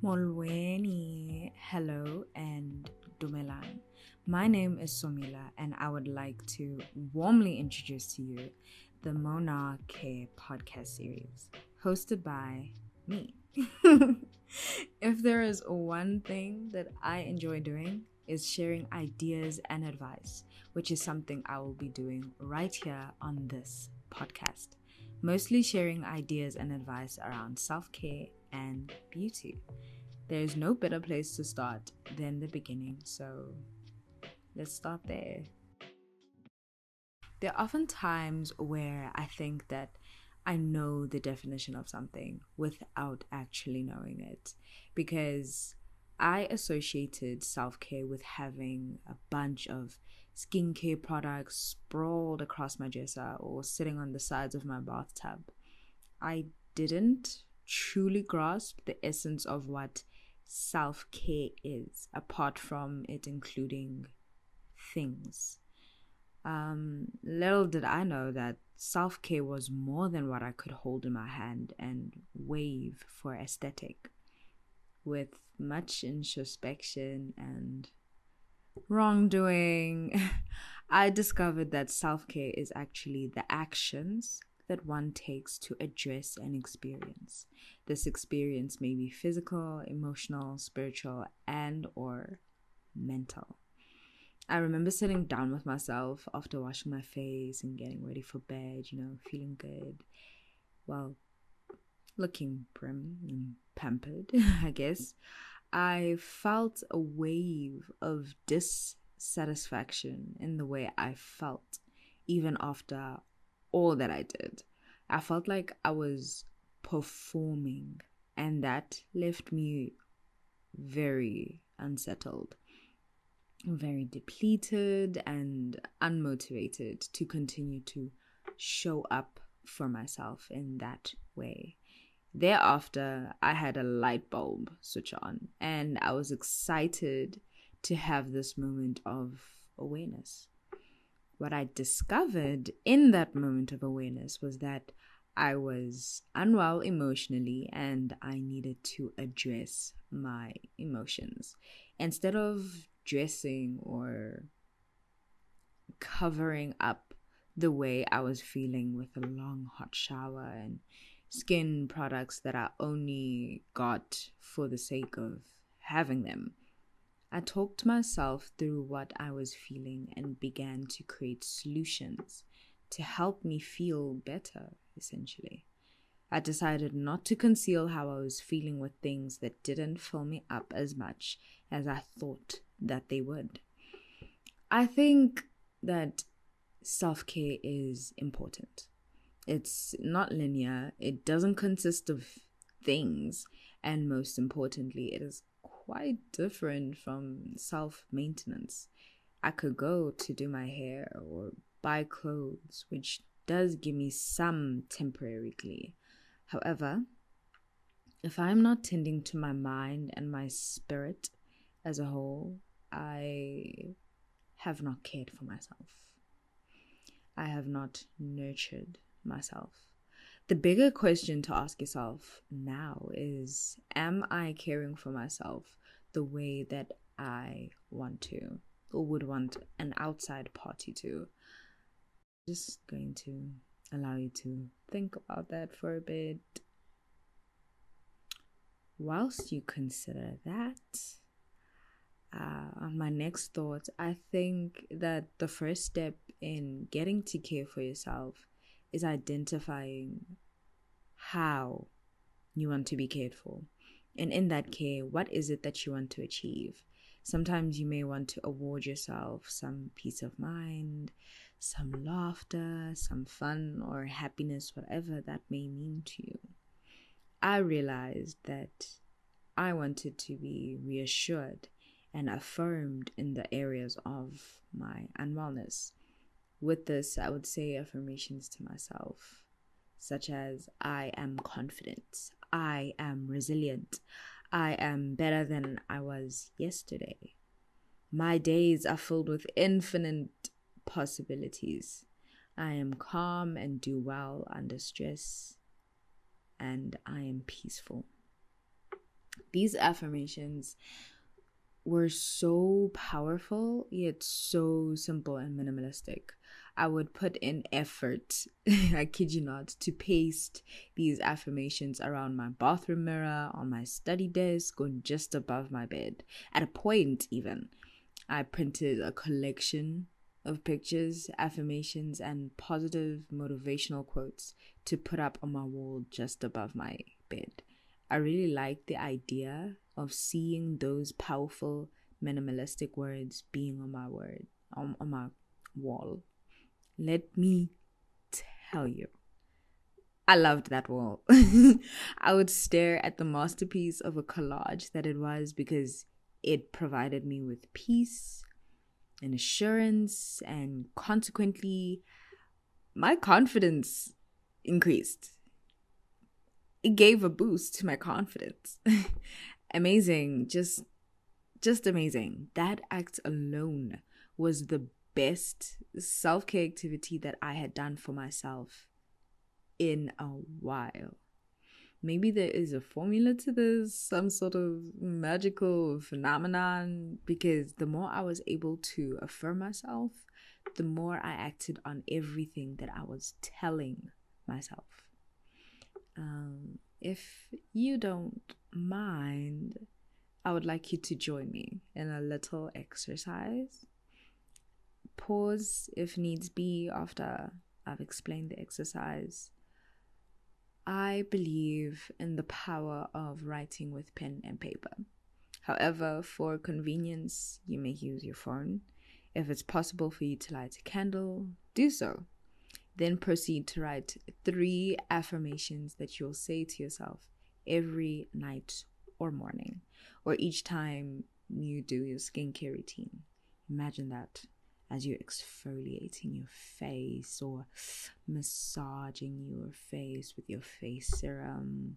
Molweni, hello, and Dumelang. My name is Somila, and I would like to warmly introduce to you the Monarch Care podcast series, hosted by me. if there is one thing that I enjoy doing, is sharing ideas and advice, which is something I will be doing right here on this podcast. Mostly sharing ideas and advice around self care and beauty. There is no better place to start than the beginning, so let's start there. There are often times where I think that I know the definition of something without actually knowing it because I associated self care with having a bunch of skincare products sprawled across my dresser or sitting on the sides of my bathtub. I didn't truly grasp the essence of what self care is, apart from it including things. Um, little did I know that self care was more than what I could hold in my hand and wave for aesthetic. With much introspection and wrongdoing, I discovered that self care is actually the actions that one takes to address an experience. This experience may be physical, emotional, spiritual, and or mental. I remember sitting down with myself after washing my face and getting ready for bed, you know, feeling good. Well, looking prim and pampered, I guess. I felt a wave of dissatisfaction in the way I felt, even after all that I did. I felt like I was performing, and that left me very unsettled, very depleted, and unmotivated to continue to show up for myself in that way. Thereafter, I had a light bulb switch on, and I was excited to have this moment of awareness what I discovered in that moment of awareness was that I was unwell emotionally and I needed to address my emotions. Instead of dressing or covering up the way I was feeling with a long hot shower and skin products that I only got for the sake of having them. I talked myself through what I was feeling and began to create solutions to help me feel better, essentially. I decided not to conceal how I was feeling with things that didn't fill me up as much as I thought that they would. I think that self care is important. It's not linear, it doesn't consist of things, and most importantly, it is quite different from self maintenance. I could go to do my hair or buy clothes, which does give me some temporary glee. However, if I'm not tending to my mind and my spirit as a whole, I have not cared for myself. I have not nurtured myself. The bigger question to ask yourself now is Am I caring for myself the way that I want to or would want an outside party to? Just going to allow you to think about that for a bit. Whilst you consider that, uh, my next thought, I think that the first step in getting to care for yourself is identifying how you want to be cared for. And in that care, what is it that you want to achieve? Sometimes you may want to award yourself some peace of mind, some laughter, some fun or happiness, whatever that may mean to you. I realized that I wanted to be reassured and affirmed in the areas of my unwellness. With this, I would say affirmations to myself, such as I am confident, I am resilient, I am better than I was yesterday. My days are filled with infinite possibilities. I am calm and do well under stress, and I am peaceful. These affirmations were so powerful, yet so simple and minimalistic. I would put in effort, I kid you not, to paste these affirmations around my bathroom mirror, on my study desk, or just above my bed. At a point, even, I printed a collection of pictures, affirmations, and positive motivational quotes to put up on my wall just above my bed. I really like the idea of seeing those powerful minimalistic words being on my word on, on my wall. Let me tell you. I loved that wall. I would stare at the masterpiece of a collage that it was because it provided me with peace and assurance, and consequently, my confidence increased. It gave a boost to my confidence. amazing, just just amazing. That act alone was the best self-care activity that I had done for myself in a while maybe there is a formula to this, some sort of magical phenomenon, because the more I was able to affirm myself, the more I acted on everything that I was telling myself. Um, if you don't mind, I would like you to join me in a little exercise. Pause if needs be after I've explained the exercise I believe in the power of writing with pen and paper. However, for convenience, you may use your phone. If it's possible for you to light a candle, do so. Then proceed to write three affirmations that you'll say to yourself every night or morning, or each time you do your skincare routine. Imagine that as you're exfoliating your face or massaging your face with your face serum,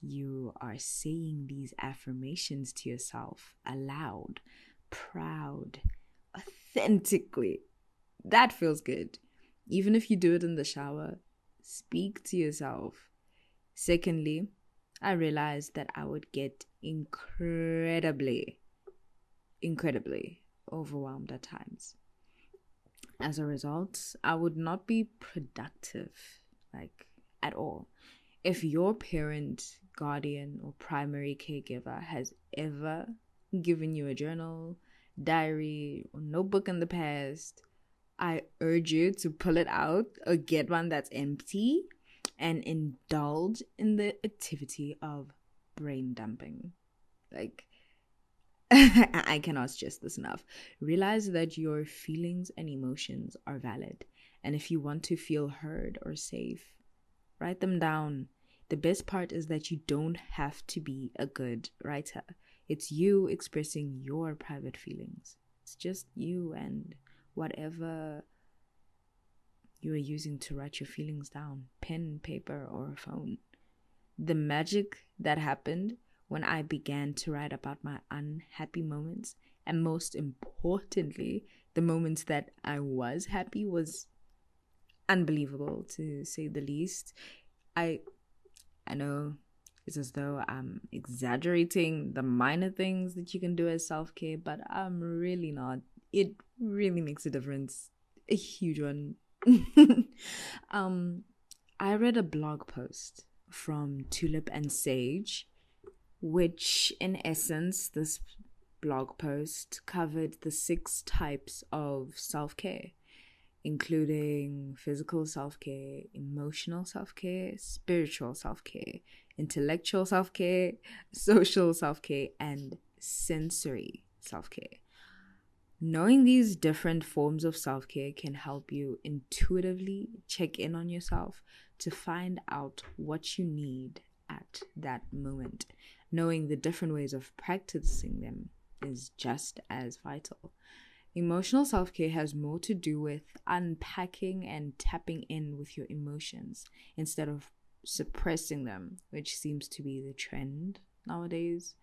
you are saying these affirmations to yourself aloud, proud, authentically. That feels good. Even if you do it in the shower, speak to yourself. Secondly, I realized that I would get incredibly, incredibly overwhelmed at times as a result, I would not be productive, like at all. If your parent, guardian, or primary caregiver has ever given you a journal, diary, or notebook in the past, I urge you to pull it out or get one that's empty and indulge in the activity of brain dumping. Like, I cannot stress this enough. Realize that your feelings and emotions are valid. And if you want to feel heard or safe, write them down. The best part is that you don't have to be a good writer. It's you expressing your private feelings. It's just you and whatever you are using to write your feelings down pen, paper, or a phone. The magic that happened when I began to write about my unhappy moments, and most importantly, the moments that I was happy was unbelievable to say the least. I I know it's as though I'm exaggerating the minor things that you can do as self-care, but I'm really not. It really makes a difference. A huge one. um I read a blog post from Tulip and Sage which in essence, this blog post covered the six types of self care, including physical self care, emotional self care, spiritual self care, intellectual self care, social self care, and sensory self care. Knowing these different forms of self care can help you intuitively check in on yourself to find out what you need at that moment knowing the different ways of practicing them is just as vital. Emotional self care has more to do with unpacking and tapping in with your emotions instead of suppressing them, which seems to be the trend nowadays.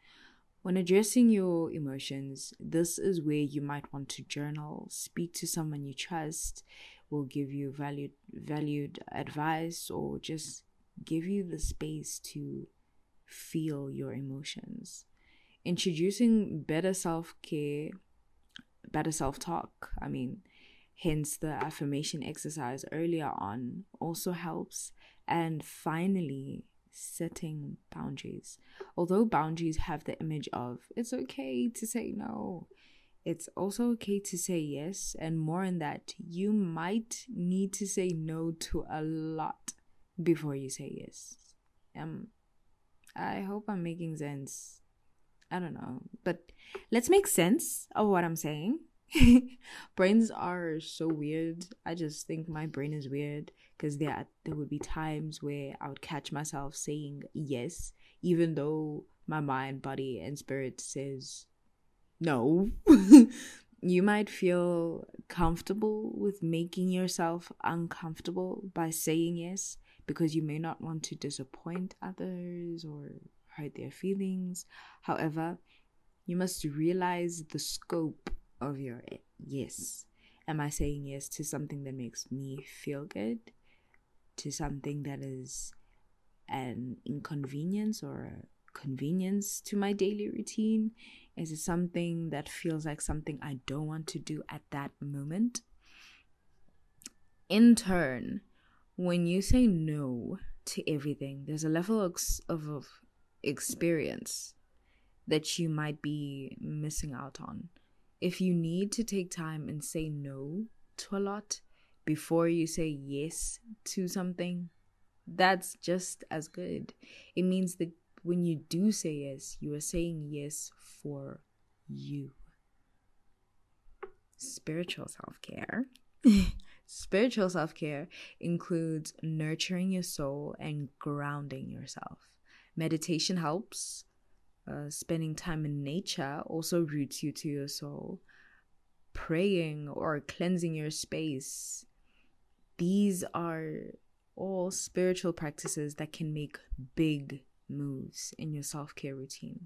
When addressing your emotions, this is where you might want to journal, speak to someone you trust, will give you valued valued advice or just give you the space to feel your emotions. Introducing better self care, better self talk, I mean, hence the affirmation exercise earlier on, also helps. And finally, setting boundaries. Although boundaries have the image of it's okay to say no, it's also okay to say yes. And more in that, you might need to say no to a lot before you say yes. Um, I hope I'm making sense. I don't know, but let's make sense of what I'm saying. Brains are so weird. I just think my brain is weird because there there would be times where I would catch myself saying yes, even though my mind, body, and spirit says no. you might feel comfortable with making yourself uncomfortable by saying yes because you may not want to disappoint others or hurt their feelings. However, you must realize the scope of your yes. Am I saying yes to something that makes me feel good? To something that is an inconvenience or a convenience to my daily routine? Is it something that feels like something I don't want to do at that moment? In turn, when you say no to everything, there's a level of, of experience that you might be missing out on. If you need to take time and say no to a lot before you say yes to something, that's just as good. It means that when you do say yes, you are saying yes for you. Spiritual self care. Spiritual self care includes nurturing your soul and grounding yourself. Meditation helps. Uh, spending time in nature also roots you to your soul. Praying or cleansing your space. These are all spiritual practices that can make big moves in your self care routine.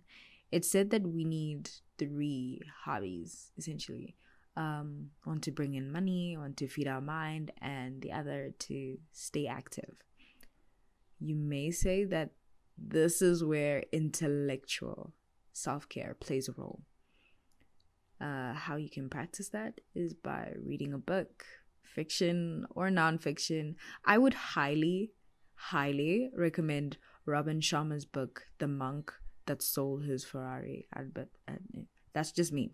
It's said that we need three hobbies essentially um, one to bring in money, one to feed our mind, and the other to stay active. You may say that this is where intellectual self care plays a role. Uh, how you can practice that is by reading a book, fiction or nonfiction. I would highly, highly recommend Robin Sharma's book, The Monk That Sold His Ferrari. I bet that's just me.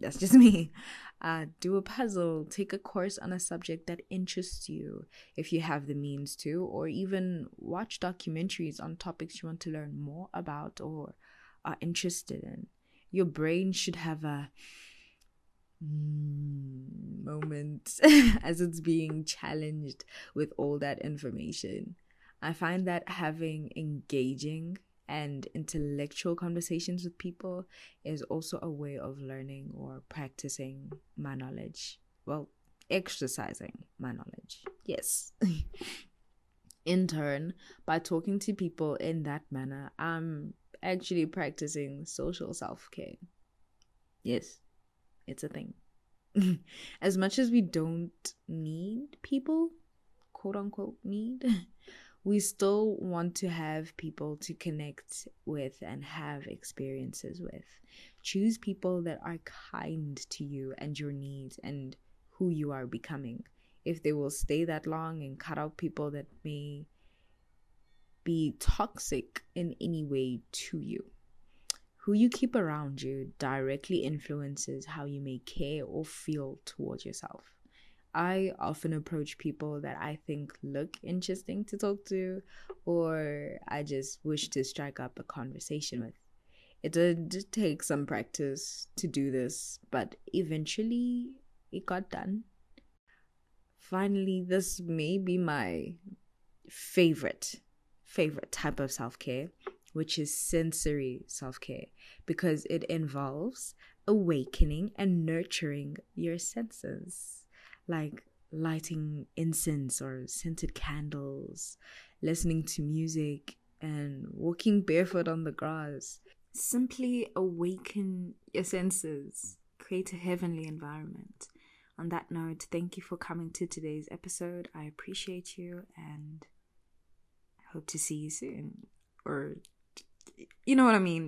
That's just me. Uh, do a puzzle, take a course on a subject that interests you if you have the means to, or even watch documentaries on topics you want to learn more about or are interested in. Your brain should have a mm, moment as it's being challenged with all that information. I find that having engaging and intellectual conversations with people is also a way of learning or practicing my knowledge. Well, exercising my knowledge. Yes. in turn, by talking to people in that manner, I'm actually practicing social self care. Yes, it's a thing. as much as we don't need people, quote unquote, need we still want to have people to connect with and have experiences with. Choose people that are kind to you and your needs and who you are becoming. If they will stay that long and cut out people that may be toxic in any way to you. Who you keep around you directly influences how you may care or feel towards yourself. I often approach people that I think look interesting to talk to, or I just wish to strike up a conversation with. It did take some practice to do this, but eventually it got done. Finally, this may be my favorite, favorite type of self care, which is sensory self care, because it involves awakening and nurturing your senses like lighting incense or scented candles, listening to music, and walking barefoot on the grass. Simply awaken your senses, create a heavenly environment. On that note, thank you for coming to today's episode. I appreciate you and hope to see you soon or you know what I mean?